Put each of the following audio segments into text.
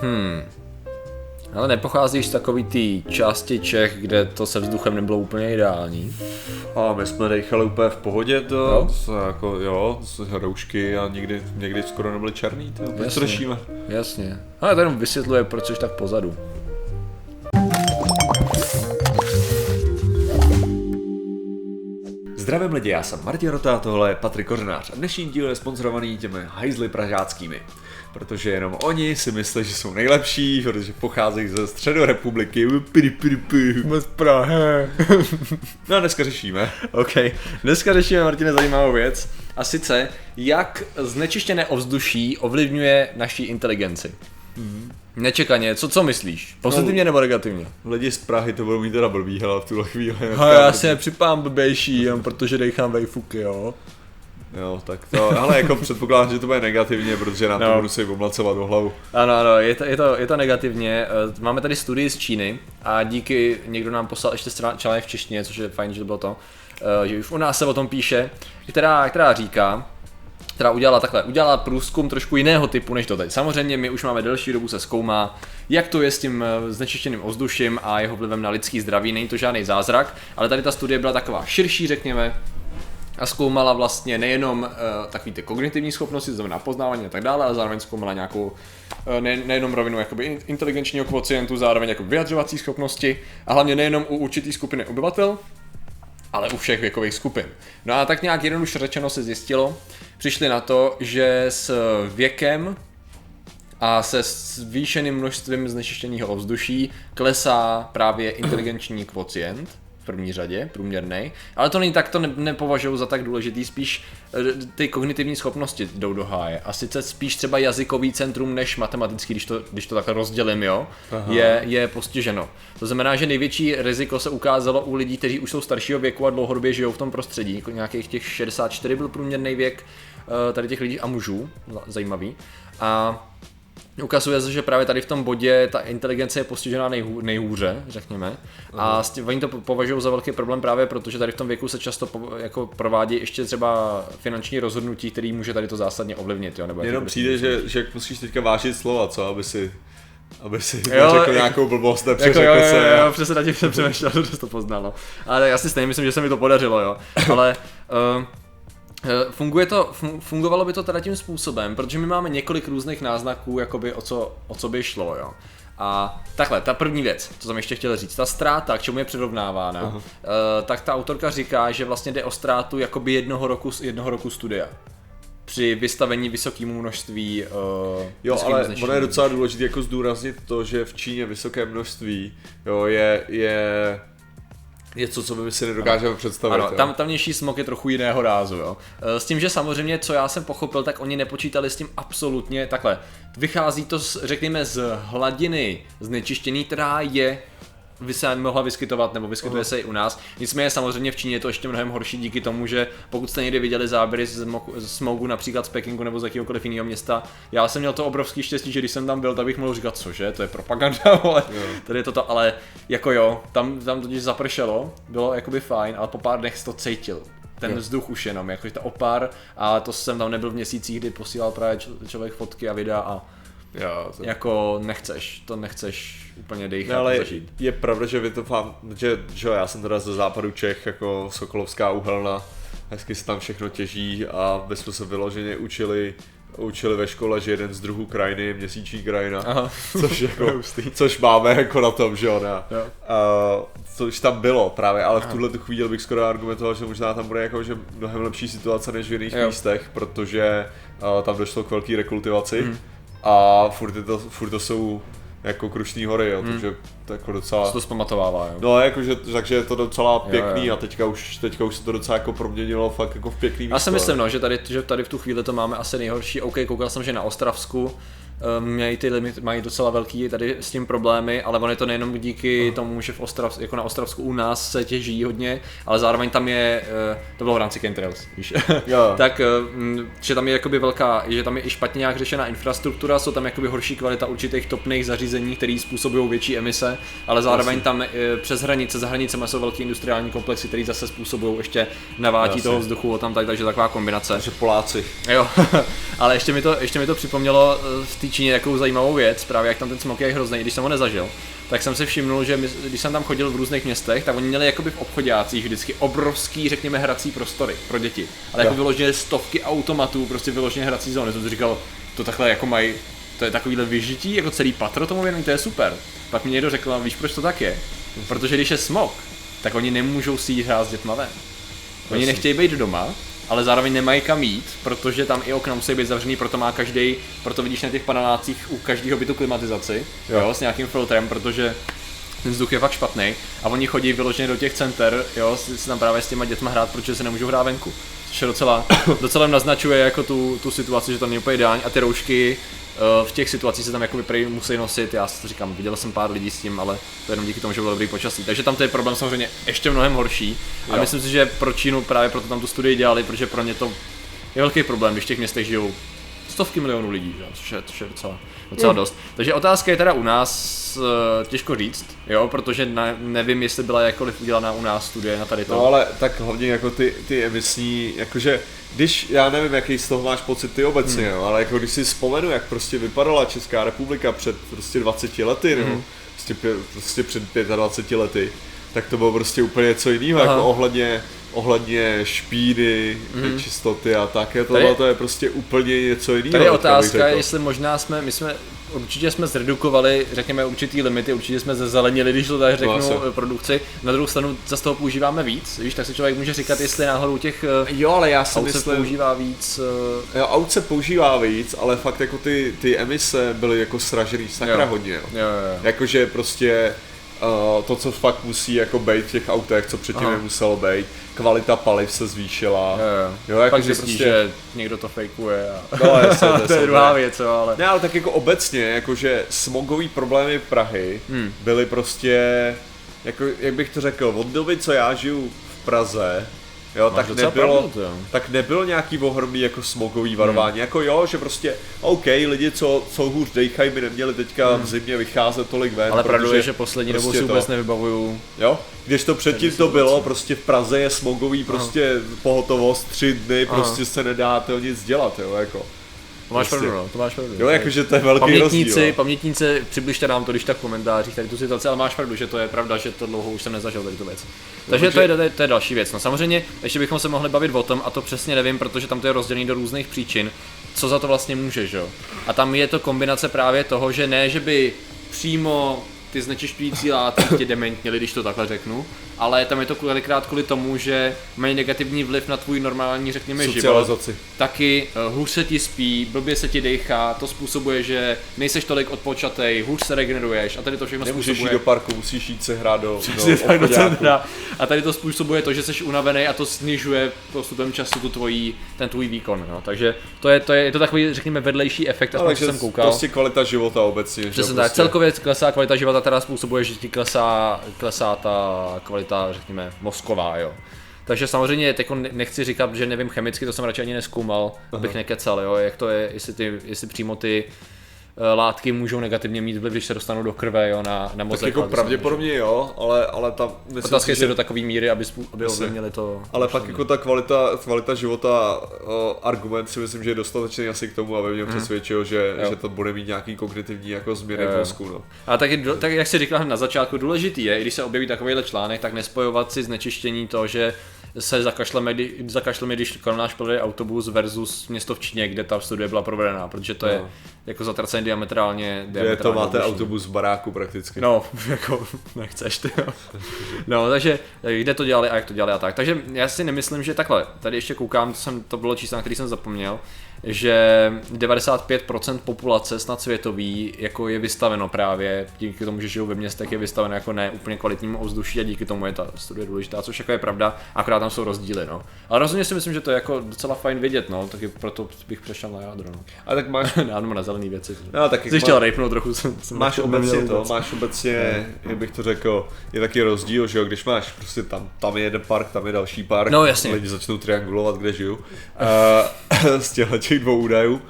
Hmm. Ale nepocházíš z takový té části Čech, kde to se vzduchem nebylo úplně ideální? A my jsme dechali úplně v pohodě, to, Jo? jako, jo, to se roušky a někdy, někdy skoro nebyly černý, to, Jasně. Jasně. Ale to jenom vysvětluje, proč jsi tak pozadu. Zdravím lidi, já jsem Martin Rota a tohle je Patrik Kořenář a dnešní díl je sponzorovaný těmi hajzly pražáckými. Protože jenom oni si myslí, že jsou nejlepší, protože pocházejí ze piri, piri. Z Prahy. No a dneska řešíme. OK. Dneska řešíme, Martine, zajímavou věc. A sice, jak znečištěné ovzduší ovlivňuje naší inteligenci. Nečekaně, co, co myslíš? Pozitivně nebo negativně? Lidi z Prahy to budou mít teda blbý, hele, v tuhle chvíli. Ha, já si nepřipám blbější, jenom protože dechám vejfuky, jo. Jo, tak to, ale jako předpokládám, že to bude negativně, protože nám No. to budu si omlacovat o hlavu. Ano, ano, je to, je, to, je to negativně. Eh, Máme tady studii z Číny a díky, někdo nám poslal ještě článek v češtině, což je fajn, že to bylo to, eh, že už u nás se o tom píše, která, která říká, která udělala takhle, udělala průzkum trošku jiného typu než to teď. Samozřejmě my už máme delší dobu se zkoumá, jak to je s tím eh, znečištěným ovzduším a jeho vlivem na lidský zdraví, není to žádný zázrak, ale tady ta studie byla taková širší, řekněme, a zkoumala vlastně nejenom uh, takový ty kognitivní schopnosti, znamená poznávání a tak dále, ale zároveň zkoumala nějakou uh, ne, nejenom rovinu jakoby in- inteligenčního kvocientu, zároveň jako vyjadřovací schopnosti a hlavně nejenom u určitý skupiny obyvatel, ale u všech věkových skupin. No a tak nějak jednoduše řečeno se zjistilo, přišli na to, že s věkem a se zvýšeným množstvím znečištěného ovzduší klesá právě inteligenční kvocient první řadě, průměrný. Ale to není tak, to ne, nepovažuji za tak důležitý, spíš eh, ty kognitivní schopnosti jdou do háje. A sice spíš třeba jazykový centrum než matematický, když to, když to takhle rozdělím, jo, je, je postiženo. To znamená, že největší riziko se ukázalo u lidí, kteří už jsou staršího věku a dlouhodobě žijou v tom prostředí. Jako nějakých těch 64 byl průměrný věk eh, tady těch lidí a mužů, zajímavý. A Ukazuje se, že právě tady v tom bodě ta inteligence je postižená nejhů, nejhůře, řekněme. A s tím, oni to po- považují za velký problém právě protože tady v tom věku se často po, jako provádí ještě třeba finanční rozhodnutí, který může tady to zásadně ovlivnit. Jo? Nebo Jenom přijde, že, že musíš teďka vážit slova, co, aby si, aby si Jo, řekl jako- nějakou blbost, Jako nepřeřekl jo, jo, se. jo, jo, přesně na tím jsem přemýšlel, že to poznal, no. Ale já si stejně myslím, že se mi to podařilo, jo. Ale uh, Funguje to, fun- fungovalo by to teda tím způsobem, protože my máme několik různých náznaků, jakoby o co, o co by šlo, jo. A takhle, ta první věc, co jsem ještě chtěl říct, ta ztráta, k čemu je přirovnávána, uh, tak ta autorka říká, že vlastně jde o ztrátu jakoby jednoho roku, jednoho roku studia. Při vystavení vysokému množství uh, Jo, ale znečištění. ono je docela důležité jako zdůraznit to, že v Číně vysoké množství jo, je, je něco, co my si nedokážeme představit. Ano, jo. tam, tamnější smog je trochu jiného rázu, jo. E, S tím, že samozřejmě, co já jsem pochopil, tak oni nepočítali s tím absolutně takhle. Vychází to, z, řekněme, z hladiny znečištění, která je by se mohla vyskytovat, nebo vyskytuje se i u nás. Nicméně samozřejmě v Číně je to ještě mnohem horší díky tomu, že pokud jste někdy viděli záběry z mo- z smogu například z Pekingu nebo z jakéhokoliv jiného města, já jsem měl to obrovský štěstí, že když jsem tam byl, tak bych mohl říkat, cože, to je propaganda, ale tady je to to, ale jako jo, tam, tam totiž zapršelo, bylo jakoby fajn, ale po pár dnech to cítil. Ten vzduch už jenom, jakože to opár, a to jsem tam nebyl v měsících, kdy posílal právě člověk fotky a videa a Jo, to... jako nechceš, to nechceš úplně dejchat, No, ale je, zažít. je pravda, že vy to fám, že, že jo, já jsem teda ze západu Čech, jako Sokolovská uhelna, hezky se tam všechno těží a my jsme se vyloženě učili učili ve škole, že jeden z druhů krajiny je měsíční krajina, Aha. což, jako, což máme jako na tom, že jo, ne? Jo. Uh, což tam bylo právě, ale v tuhle tu chvíli bych skoro argumentoval, že možná tam bude jako, že mnohem lepší situace než v jiných Jo. místech, protože uh, tam došlo k velké rekultivaci Mhm. A furt, je to, furt to jsou jako Krušný hory, jo, Mhm. takže to jako Se docela... to zpamatovává, jo. No, jakože, takže je to docela pěkný jo. a teďka už, teďka už se to docela jako proměnilo fakt jako v pěkný místo. Já si myslím, no, že tady, že tady v tu chvíli to máme asi nejhorší. OK, koukal jsem, že na Ostravsku mají ty limit, mají docela velký tady s tím problémy, ale on je to nejenom díky tomu, že v Ostrav, jako na Ostravsku u nás se těží hodně, ale zároveň tam je, uh, to bylo v rámci chemtrails, víš, Jo. tak uh, že tam je jakoby velká, že tam je i špatně nějak řešená infrastruktura, jsou tam jakoby horší kvalita určitých topných zařízení, které způsobují větší emise, ale zároveň tam uh, přes hranice, za hranicemi jsou velký industriální komplexy, které zase způsobují ještě navátí Jasně. toho vzduchu, tam tak, takže taková kombinace. Takže Poláci. Jo, ale ještě mi to, ještě mi to připomnělo eh, v té té Číně takovou zajímavou věc, právě jak tam ten smog je hrozný, když jsem ho nezažil, tak jsem si všimnul, že my, když jsem tam chodil v různých městech, tak oni měli jakoby v obchodácích vždycky obrovský, řekněme, hrací prostory pro děti. Ale jako vyloženě stovky automatů, prostě vyloženě hrací zóny. Jsem si říkal, to takhle jako mají, to je takovýhle vyžití, jako celý patro tomu věnují, to je super. Pak mi někdo řekl, "A víš proč to tak je? Protože když je smog, tak oni nemůžou si jít hrát s dětma ven. Oni nechtějí být doma, ale zároveň nemají kam jít, protože tam i okna musí být zavřený, proto má každý, proto vidíš na těch panelácích u každého bytu klimatizaci, jo. Jo. s nějakým filtrem, protože ten vzduch je fakt špatný a oni chodí vyloženě do těch center, jo, si, tam právě s těma dětma hrát, protože se nemůžou hrát venku. Což je docela, docela naznačuje jako tu, tu situaci, že to není úplně ideální a ty roušky v těch situacích se tam jako prý musí nosit, já si to říkám, viděl jsem pár lidí s tím, ale to je jenom díky tomu, že bylo dobrý počasí. Takže tam to je problém samozřejmě ještě mnohem horší a Jo. myslím si, že pro Čínu právě proto tam tu studii dělali, protože pro ně to je velký problém, když v těch městech žijou stovky milionů lidí, že? jo, což je, což je docela, docela dost. Takže otázka je teda u nás eh, těžko říct, jo, protože ne, nevím, jestli byla jakkoliv udělaná u nás studie na tady to. No ale tak hlavně jako ty, ty emisní, jakože, když, já nevím, jaký z toho máš pocit ty obecně, hmm. ale jako když si vzpomenu, jak prostě vypadala Česká republika před prostě 20 lety, nebo Mhm. prostě, prostě před 25 lety, tak to bylo prostě úplně něco jiného, Aha. jako ohledně, ohledně špíny, Mhm. čistoty a tak, je Tady- tohle to je prostě úplně něco jiného. Tady je otázka, řekl. jestli možná jsme, my jsme, určitě jsme zredukovali, řekněme, určitý limity, určitě jsme zezelenili, když to tak řeknu, asi. eh, produkci. Na druhou stranu zase toho používáme víc, víš, tak si člověk může říkat, jestli náhodou těch eh, Jo, ale já si aut se myslím, používá víc. eh, jo, aut se používá víc, ale fakt jako ty, ty emise byly jako sražený sakra Jo. hodně. Jo. Jo, jo, jo. Jakože prostě uh, to, co fakt musí jako být v těch autech, co předtím Aha. nemuselo být, kvalita paliv se zvýšila. Jo, jo. Jo, jako Pak že zjistí, prostě- že někdo to fejkuje. A... No, jasně, to je jsou druhá věc, jo, ale... Ne, ale tak jako obecně, jakože smogový problémy Prahy Hmm. byly prostě, jako, jak bych to řekl, od doby, co já žiju v Praze, jo, Máš tak nebylo, pravdu, to jo. tak nebylo nějaký ohromný jako smogový varování, Hmm. jako jo, že prostě, OK, lidi, co, co hůř dejchají, by neměli teďka v zimě vycházet tolik ven, Hmm. Ale protože je, že poslední dobou prostě si to- vůbec nevybavuju. Jo, když to předtím to bylo, prostě v Praze je smogový, prostě pohotovost tři dny, Aha. prostě se nedá to nic dělat, jo, jako. To máš Prostě. pravdu, no, to máš pravdu. Jo, jakože to je velký Pamětníci, rozdíl. no. pamětníci, přibližte nám to, když tak v komentářích, tady tu situaci, ale máš pravdu, že to je pravda, že to dlouho už jsem nezažil tady tu věc. Takže takže- to je, to, je, to je další věc. No samozřejmě, ještě bychom se mohli bavit o tom, a to přesně nevím, protože tam to je rozdělené do různých příčin, co za to vlastně může, že jo. A tam je to kombinace právě toho, že ne, že by přímo ty znečišťující látky tě dementněly, když to takhle řeknu, ale tam je to kolikrát kvůli tomu, že mají negativní vliv na tvůj normální, řekněme, život taky uh, hůř se ti spí, blbě se ti dejchá, to způsobuje, že nejseš tolik odpočatej, hůř se regeneruješ a tady to všechno Nemůžeš jít způsobuje... do parku, musíš jít se hrát do, do tak do centra. A tady to způsobuje to, že jsi unavený a to snižuje postupem času tu tvojí, ten tvůj výkon. No. Takže to je, to je, je to takový, řekněme, vedlejší efekt, aspoň jsem koukal. prostě kvalita života obecně. Přesně jo, tak, prostě. celkově klesá kvalita života, teda způsobuje, že ti klesá, klesá ta kvalita, řekněme, mozková, jo. Takže samozřejmě teď nechci říkat, že nevím chemicky, to jsem radši ani neskoumal, abych nekecal, jo, jak to je, jestli, ty, jestli přímo ty látky můžou negativně mít vliv, když se dostanou do krve, jo, na, na mozek. Tak jako pravděpodobně jo, ale, ale tam myslím Otázka je, do takové míry, aby, spů- aby ovlivnili to. ale pak jako ta kvalita, kvalita života, uh, argument si myslím, že je dostatečný asi k tomu, aby mě přesvědčil, že. Jo. že to bude mít nějaký kognitivní jako změny v mozku. No. A tak, je, tak jak si říkal na začátku, důležitý je, i když se objeví takovýhle článek, tak nespojovat si znečištění to, že se zakašleme, kdy- zakašleme když kolem náš projede autobus versus město v Číně, kde ta studie byla provedená, protože to je No. Jako zatracený diametrálně, Kde diametrálně to máte odlišný. autobus v baráku prakticky. No, jako nechceš ty jo. No, takže eh, kde to dělali a jak to dělali a tak. Takže já si nemyslím, že takhle. Tady ještě koukám, to, jsem, to bylo číslo, na který jsem zapomněl, že 95% populace snad světový jako je vystaveno právě díky tomu, že žijou ve městech, je vystaveno jako ne úplně kvalitnímu ovzduší a díky tomu je ta studie důležitá, což jako je pravda, akorát tam jsou rozdíly, no. Ale rozhodně si myslím, že to je jako docela fajn vědět, no, taky proto bych přešel na jádro, no. A tak máš, nebo na zelené věci. no, tak Jsi jak chtěl má, rejpnout trochu, jsem, jsem máš obecně to, vůbec. máš obecně, jak bych to řekl, je taky rozdíl, že jo, když máš prostě tam, tam je jeden park, tam je další park, No, jasně. lidi začnou triangulovat, kde žiju, uh, z těchto těch dvou údajů.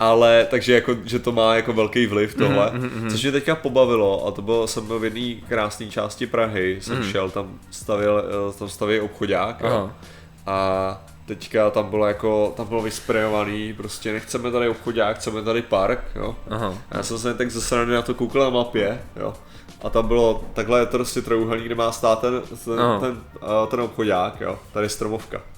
Ale takže jako, že to má jako velký vliv Mhm, tohle, mm-hmm. což mě teďka pobavilo a to bylo, jsem byl v jedné krásné části Prahy, jsem Mhm. šel, tam stavil, eh, tam stavěl obchodák. Aha. a teďka tam bylo jako, tam bylo vysprejovaný, prostě nechceme tady obchodák, chceme tady park, jo. Aha. A já jsem se tak ze strany na to koukal na mapě, jo. A tam bylo, takhle je to prostě trojuhelník, kde má stát ten, ten, Aha. ten, uh, ten obchodák, jo. Tady stromovka.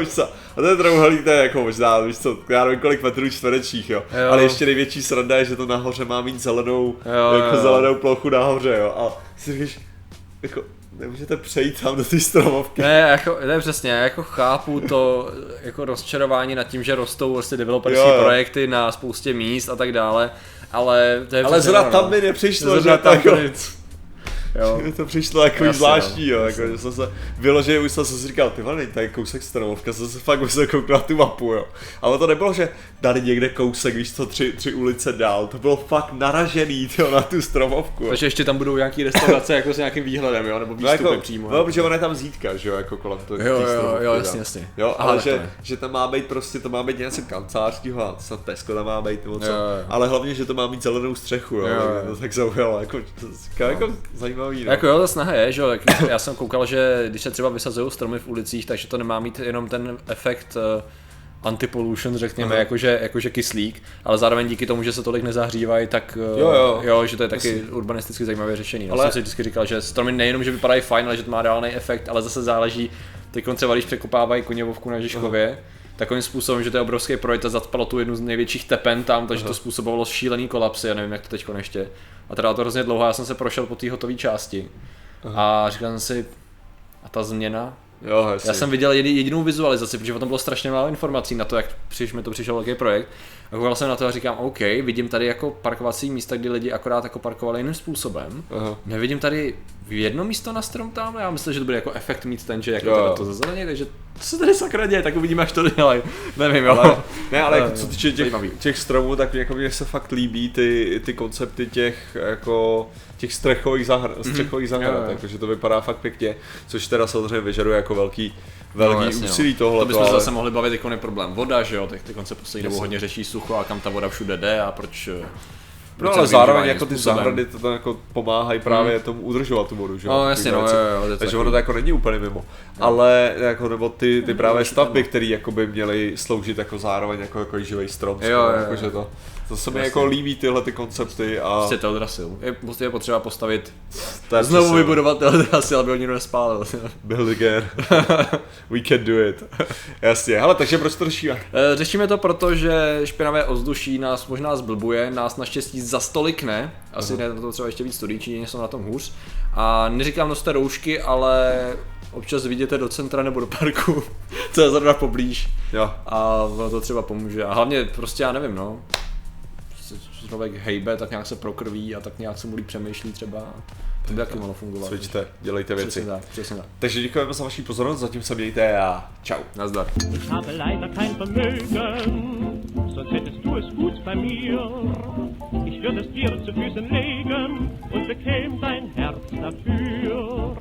Víš co? A ten trojuhelník to je jako možná, víš co, já nevím kolik metrů čtverečních, jo. Jo. Ale ještě největší sranda je, že to nahoře má mít zelenou, Jo, jako jo. zelenou plochu nahoře, jo. A si říkáš, jako, nemůžete přejít tam do té stromovky. Ne, jako, ne, přesně, já jako chápu to jako rozčarování nad tím, že rostou vlastně developerské Jo, jo. projekty na spoustě míst a tak dále, ale to je Ale zrovna tam mi nepřišlo, Zrovna že tam jako. Jo. To přišlo jako Jasně, zvláštní, no. jo, jako, že jsem se vyloženě už jsem si říkal, ty vole, tady kousek stromovka, jsem se fakt musel kouknout na tu mapu, jo. Ale to nebylo, že tady někde kousek, víš co, tři, tři ulice dál, to bylo fakt naražený, tyjo, na tu stromovku. jo. Takže ještě tam budou nějaký restaurace jako s nějakým výhledem, jo, nebo No, výstupy jako, přímo. no, protože ona je tam zítka, že jo, jako kolem to, Jo, jo, jo, no. jasně, jasně. Jo, ale to že, že tam má být prostě, to má být něco kancelářského, a snad Tesco tam má být, nebo co. Jo, jo. Ale hlavně, že to má mít zelenou střechu, jo, Jo, jo jo. to tak zaujalo, jako, jako, jako zajímavý, no. Jako jo, ta snaha je, že já jsem koukal, že když se třeba vysazují stromy v ulicích, takže to nemá mít jenom ten efekt uh, anti-pollution, řekněme, Aha. jakože, jakože kyslík, ale zároveň díky tomu, že se tolik nezahřívají, tak uh, Jo, jo. jo, že to je taky urbanisticky zajímavé řešení. Ale Ale- jsem si vždycky říkal, že stromy nejenom, že vypadají fajn, ale že to má reálný efekt, ale zase záleží, teď třeba když překopávají koněvovku na Žižkově, takovým způsobem, že to je obrovský projekt a zacpalo tu jednu z největších tepen tam, takže to způsobovalo šílený kolapsy, já nevím, jak to teď ještě. A trvalo to hrozně dlouho, já jsem se prošel po té hotové části a říkal jsem si, a ta změna? Jo. Já jsem viděl jedi- jedinou vizualizaci, protože o tom bylo strašně málo informací na to, jak přiš, mi to přišel velký projekt. A koukal jsem na to a říkám, OK, vidím tady jako parkovací místa, kdy lidi akorát jako parkovali jiným způsobem. Aha. Nevidím tady jedno místo na strom tam, já myslím, že to bude jako efekt mít ten, že jako Jo. to zazeleně, takže co se tady sakra děje, tak uvidíme, až to dělají. Nevím, jo. Ale, ne, ale jako, Eh, co týče těch, těch stromů, tak jako mně se fakt líbí ty, ty koncepty těch jako těch střechových, zahr, střechových zahrad, Mhm. Jo, jo. jako, že to vypadá fakt pěkně, což teda samozřejmě vyžaduje jako velký, velký No, no, jasně, úsilí no. tohle. To bychom se zase mohli bavit, jako problém voda, že jo, tak ty konce poslední dobou hodně řeší sucho a kam ta voda všude jde a proč... eh, No ale zároveň jako ty způsobem. zahrady to tam jako pomáhají právě tomu udržovat tu vodu, že jo? No, jasně, no, jo, jo, Takže ono to jako není úplně mimo. Ale jako, nebo ty, ty právě stavby, které jako by měly sloužit jako zároveň jako, jako živý strom. Jo, jo, jo. jako, že to, to se mi jako líbí tyhle ty koncepty a Prostě Teldrasil. Je, prostě je potřeba postavit, je znovu vybudovat Teldrasil, aby ho nikdo nespálil. Build again. We can do it. Jasně, hele, takže proč to řešíme? Eh, Řešíme to proto, že špinavé ovzduší nás možná zblbuje, nás naštěstí za stolik ne, asi ne, na to třeba ještě víc studií, Číňané jsou na tom hůř. A neříkám noste roušky, ale občas vidíte do centra nebo do parku, co je zrovna poblíž Jo. a ono to třeba pomůže. A hlavně prostě já nevím, no, se člověk hejbe, tak nějak se prokrví a tak nějak se mu líp přemýšlí třeba. To by taky mohlo fungovat. Cvičte, dělejte věci. Přesně tak, přesně tak. Takže děkujeme za vaši pozornost, zatím se mějte a čau. Nazdar. Ich habe leider kein Vermögen, sonst hättest du es gut bei mir. Ich würde es dir zu Füßen legen und bekäm dein Herz dafür.